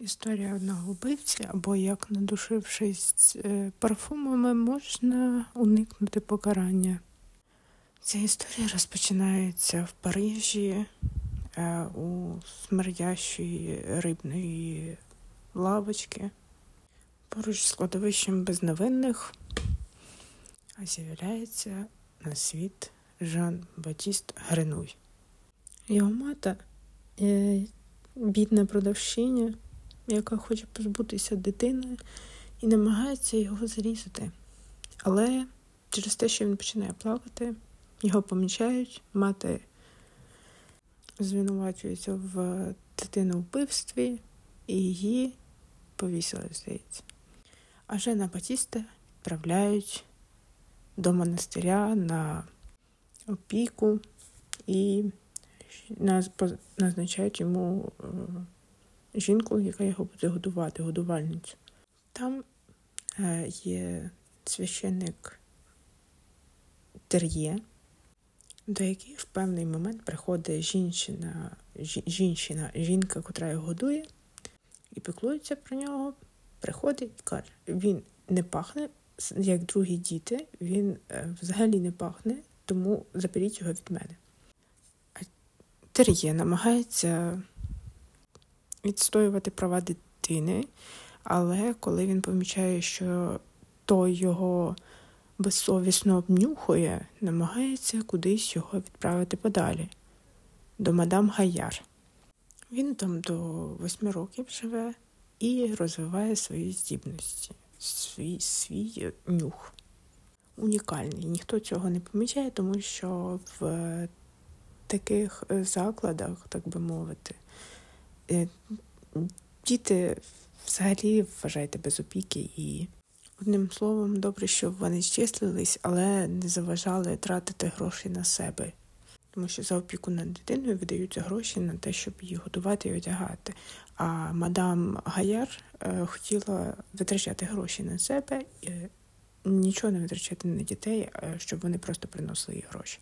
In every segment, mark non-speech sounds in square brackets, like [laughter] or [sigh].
Історія одного вбивці, або як, надушившись е, парфумами, можна уникнути покарання. Ця історія розпочинається в Парижі е, у смердящої рибної лавочки. Поруч з кладовищем безновинних з'являється на світ Жан Батіст Гренуй. Його мати е, бідна продавщиня яка хоче позбутися дитини і намагається його зрізати. Але через те, що він починає плакати, його помічають, мати звинувачується в дитину вбивстві і її повісили, здається. А Жена Батіста відправляють до монастиря на опіку і назначають йому е, жінку, яка його буде годувати, годувальницю. Там е, є священник Тер'є, до якої в певний момент приходить жінчина, жінчина, жінка, котра його годує, і піклується про нього, приходить і каже, він не пахне, як другі діти, він е, взагалі не пахне, тому заберіть його від мене. Тер'є намагається відстоювати права дитини, але коли він помічає, що той його безсовісно обнюхує, намагається кудись його відправити подалі, до мадам Гаяр. Він там до восьми років живе і розвиває свої здібності, свій свій нюх. Унікальний. Ніхто цього не помічає, тому що в таких закладах, так би мовити, Е, діти взагалі вважайте без опіки і одним словом, добре, що вони щислились, але не заважали тратити гроші на себе. Тому що за опіку над дитиною видаються гроші на те, щоб її готувати і одягати. А мадам Гаяр е, хотіла витрачати гроші на себе, і нічого не витрачати на дітей, е, щоб вони просто приносили їй гроші.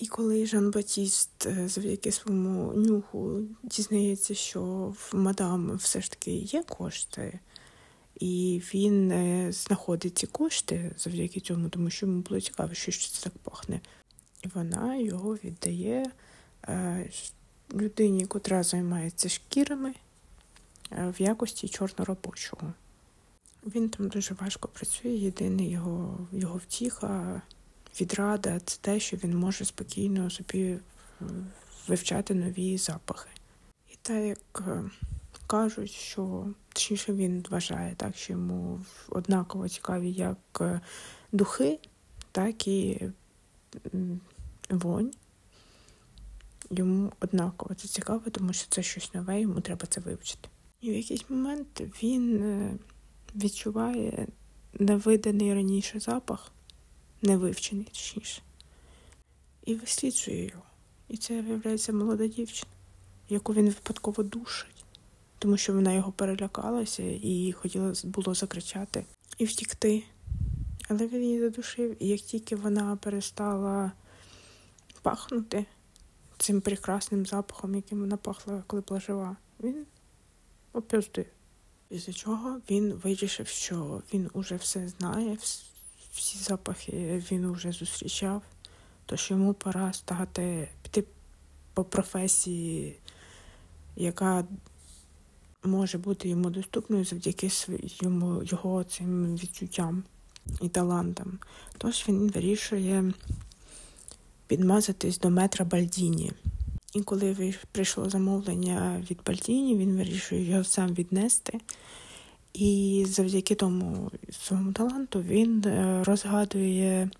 І коли Жан Батіст е, завдяки своєму нюху дізнається, що в мадам все ж таки є кошти, і він е, знаходить ці кошти завдяки цьому, тому що йому було цікаво, що це так пахне. І вона його віддає е, людині, котра займається шкірами в якості чорноробочого. Він там дуже важко працює, єдине його, його втіха відрада це те, що він може спокійно собі вивчати нові запахи. І так як е, кажуть, що точніше він вважає, так, що йому однаково цікаві як е, духи, так і вонь. Йому однаково це цікаво, тому що це щось нове, йому треба це вивчити. І в якийсь момент він е, відчуває невиданий раніше запах, невивчений, точніше. І висліджує його. І це виявляється молода дівчина, яку він випадково душить, тому що вона його перелякалася і хотіла було закричати і втікти. Але він її задушив, і як тільки вона перестала пахнути цим прекрасним запахом, яким вона пахла, коли була жива, він опюздує. Після чого він вирішив, що він уже все знає, всі запахи він вже зустрічав, тож йому пора стати піти по професії, яка може бути йому доступною завдяки своєму його цим відчуттям і талантам. Тож він вирішує підмазатись до метра Бальдіні. І коли прийшло замовлення від Бальдіні, він вирішує його сам віднести. І завдяки тому своєму таланту він е, розгадує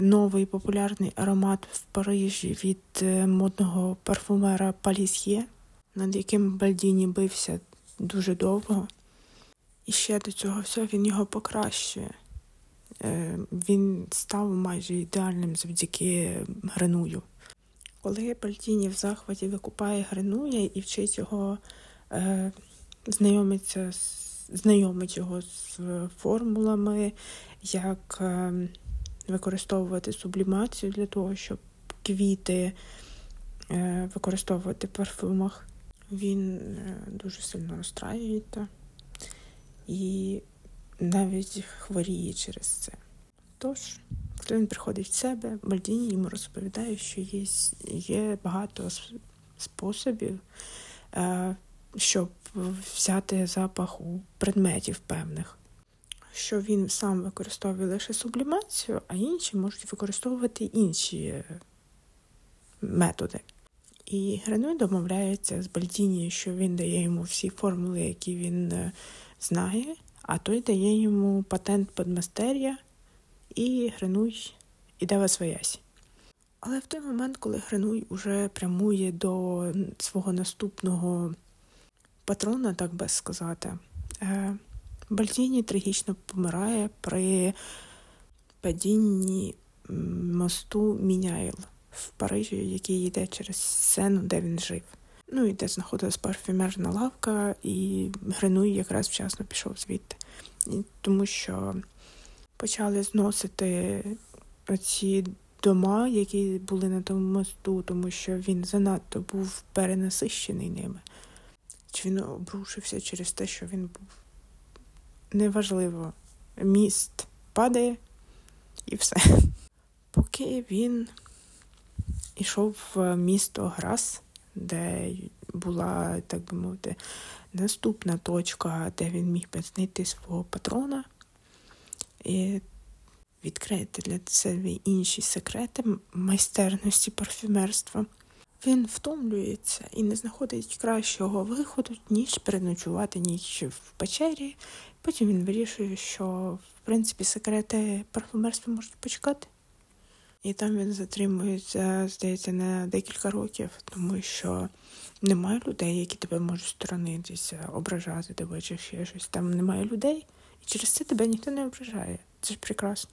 новий популярний аромат в Парижі від е, модного парфумера Палісьє, над яким Бальдіні бився дуже довго. І ще до цього всього він його покращує. Е, він став майже ідеальним завдяки Греную. Коли Бальдіні в захваті викупає Гренуя і вчить його знайомиться знайомить його з формулами, як е, використовувати сублімацію для того, щоб квіти е, використовувати в парфумах. він е, дуже сильно розстраюється і навіть хворіє через це. Тож, коли він приходить в себе, Бальдіні йому розповідає, що є є багато способів, е, щоб взяти запах у предметів певних, що він сам використовує лише сублімацію, а інші можуть використовувати інші методи. І Гренуй домовляється з Бальдіні, що він дає йому всі формули, які він е, знає, а той дає йому патент подмастер'я, і Гренуй іде в своясі. Але в той момент, коли Гренуй уже прямує до свого наступного патрона, так би сказати, е, Бальдіні трагічно помирає при падінні мосту Міняйл в Парижі, який йде через сцену, де він жив. Ну і де знаходилась парфюмерна лавка, і Гренуй якраз вчасно пішов звідти, і, тому що почали зносити оці дома, які були на тому мосту, тому що він занадто був перенасищений ними. Чи він обрушився через те, що він був неважливо. Міст падає і все. [laughs] Поки він ішов в місто Грас, де була, так би мовити, наступна точка, де він міг би знайти свого патрона і відкрити для себе інші секрети майстерності парфюмерства. Він втомлюється і не знаходить кращого виходу, ніж переночувати ніч в печері. Потім він вирішує, що в принципі секрети парфюмерства можуть почекати. І там він затримується, здається, на декілька років, тому що немає людей, які тебе можуть сторонитися, ображати тебе чи ще щось. Там немає людей, і через це тебе ніхто не ображає. Це ж прекрасно.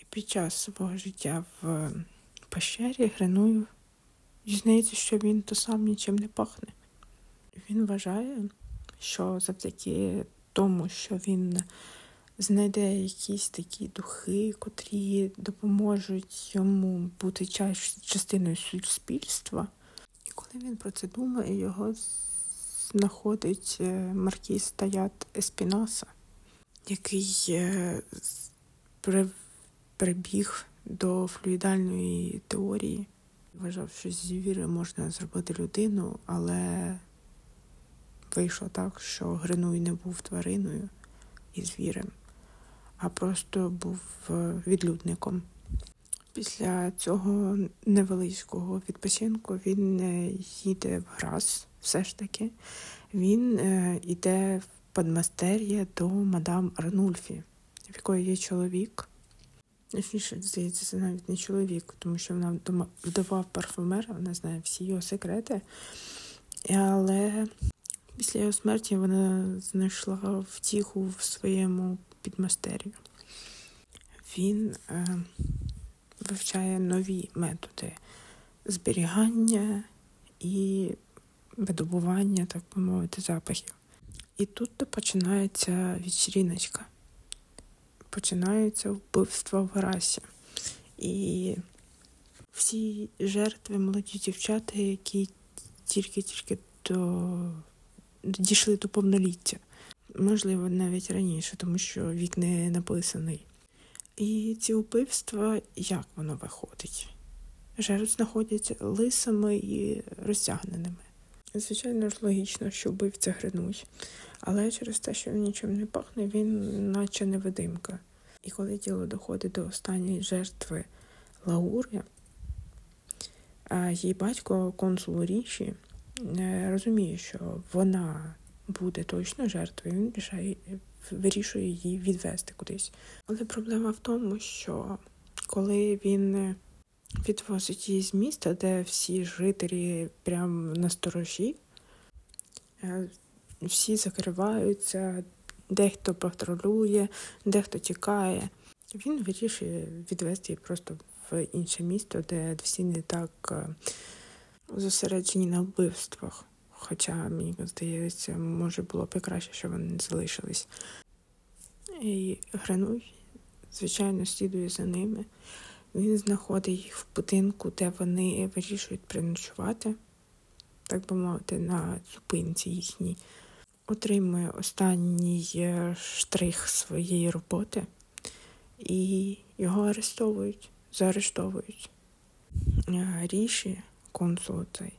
І під час свого життя в пещері Греную дізнається, що він то сам нічим не пахне. Він вважає, що завдяки тому, що він знайде якісь такі духи, котрі допоможуть йому бути частиною суспільства. І коли він про це думає, його знаходить е, Маркіз Таят Еспіноса, який е, прибіг до флюїдальної теорії. Вважав, що зі віри можна зробити людину, але вийшло так, що Гринуй не був твариною і звірем а просто був е, відлюдником. Після цього невеличкого відпочинку він е, їде в Грас, все ж таки. Він йде е, в подмастер'я до мадам Арнульфі, в якої є чоловік. Точніше, здається, це навіть не чоловік, тому що вона вдова парфумера, вона знає всі його секрети. Але після його смерті вона знайшла втіху в своєму підмастерію. Він е, вивчає нові методи зберігання і видобування, так би мовити, запахів. І тут починається вечіріночка. Починається вбивство в расі. І всі жертви молоді дівчата, які тільки-тільки до... дійшли до повноліття можливо, навіть раніше, тому що вік не написаний. І ці вбивства, як воно виходить? Жертв знаходяться лисами і розтягненими. Звичайно ж, логічно, що вбивця гринуть, але через те, що він нічим не пахне, він наче невидимка. І коли діло доходить до останньої жертви Лаури, її батько консул Річі е, розуміє, що вона буде точно жертвою, він рішає, вирішує її відвести кудись. Але проблема в тому, що коли він відвозить її з міста, де всі жителі прямо на сторожі, е, всі закриваються, дехто патрулює, дехто тікає. Він вирішує відвести її просто в інше місто, де всі не так е, зосереджені на вбивствах. Хоча, мені здається, може було б і краще, щоб вони не залишились. І Грануй, звичайно, слідує за ними. Він знаходить їх в будинку, де вони вирішують приночувати. так би мовити, на зупинці їхній, отримує останній е, штрих своєї роботи і його арестовують, заарештовують. Е, Ріші, консул цей,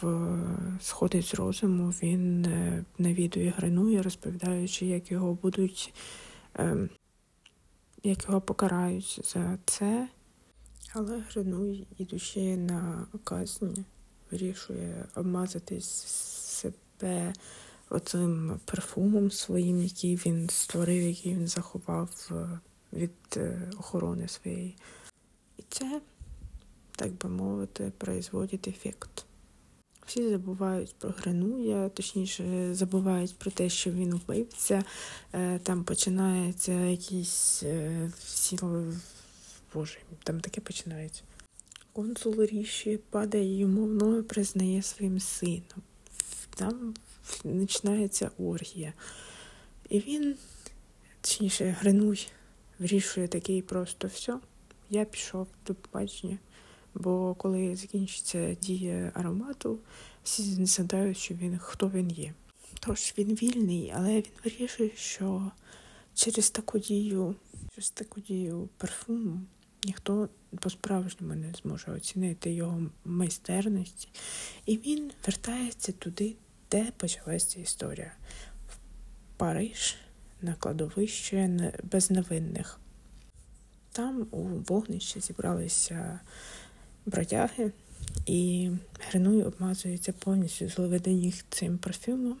в сходить з розуму, він навідує гринує, розповідаючи, як його будуть, ем, як його покарають за це. Але Гринуй, ідучи на казні, вирішує обмазати себе оцим парфумом своїм, який він створив, який він заховав е, від е, охорони своєї. І це, так би мовити, производить ефект. Всі забувають про Гринуя, точніше, забувають про те, що він вбивця. Е, там починається якісь всі Боже, там таке починається. Консул ріші падає йому в ноги, признає своїм сином. Там починається оргія. І він, точніше, Гринуй, вирішує такий просто все. Я пішов до побачення. Бо коли закінчиться дія аромату, всі згадають, що він хто він є. Тож він вільний, але він вирішує, що через таку дію, через таку дію парфуму ніхто по-справжньому не зможе оцінити його майстерності. І він вертається туди, де почалася історія. В Париж на кладовище безневинних. Там у вогнищі зібралися бродяги, і Гринуй обмазується повністю зловедені цим парфюмом,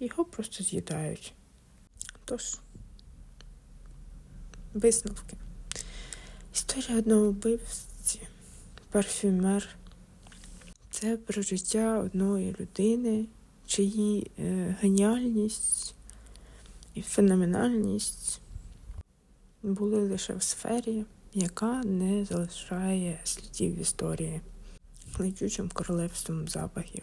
його просто з'їдають. Тож, висновки. Історія одного вбивці, парфюмер. Це про життя одної людини, чиї е, геніальність і феноменальність були лише в сфері, яка не залишає слідів історії, летючим королевством запахів.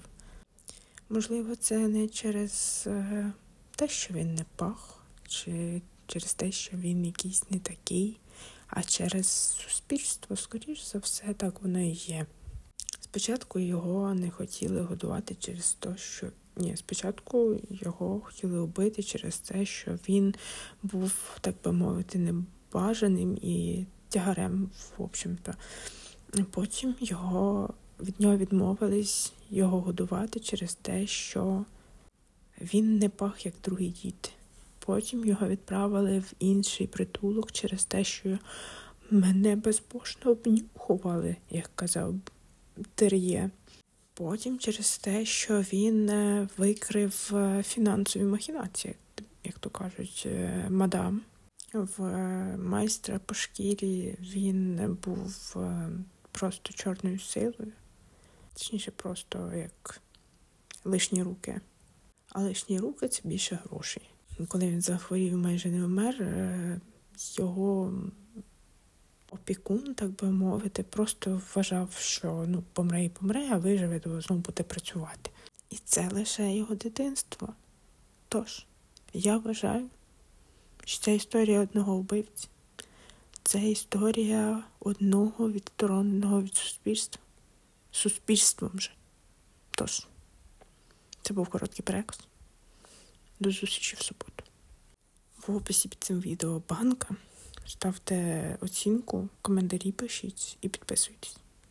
Можливо, це не через е, те, що він не пах, чи через те, що він якийсь не такий а через суспільство, скоріш за все, так воно і є. Спочатку його не хотіли годувати через те, що ні, спочатку його хотіли вбити через те, що він був, так би мовити, небажаним і тягарем, в общем-то. Потім його від нього відмовились його годувати через те, що він не пах як другий дід. Потім його відправили в інший притулок через те, що мене безбожно обнюхували, як казав Тер'є. Потім через те, що він е, викрив е, фінансові махінації, як то кажуть, е, мадам. В майстра по шкірі він був просто чорною силою, точніше, просто як лишні руки. А лишні руки це більше грошей коли він захворів, майже не вмер, його опікун, так би мовити, просто вважав, що ну, помре і помре, а виживе, то знову буде працювати. І це лише його дитинство. Тож, я вважаю, що це історія одного вбивці. Це історія одного відстороненого від суспільства. Суспільством же. Тож, це був короткий переказ. До зустрічі в суботу. В описі під цим відео банка. Ставте оцінку, коментарі пишіть і підписуйтесь.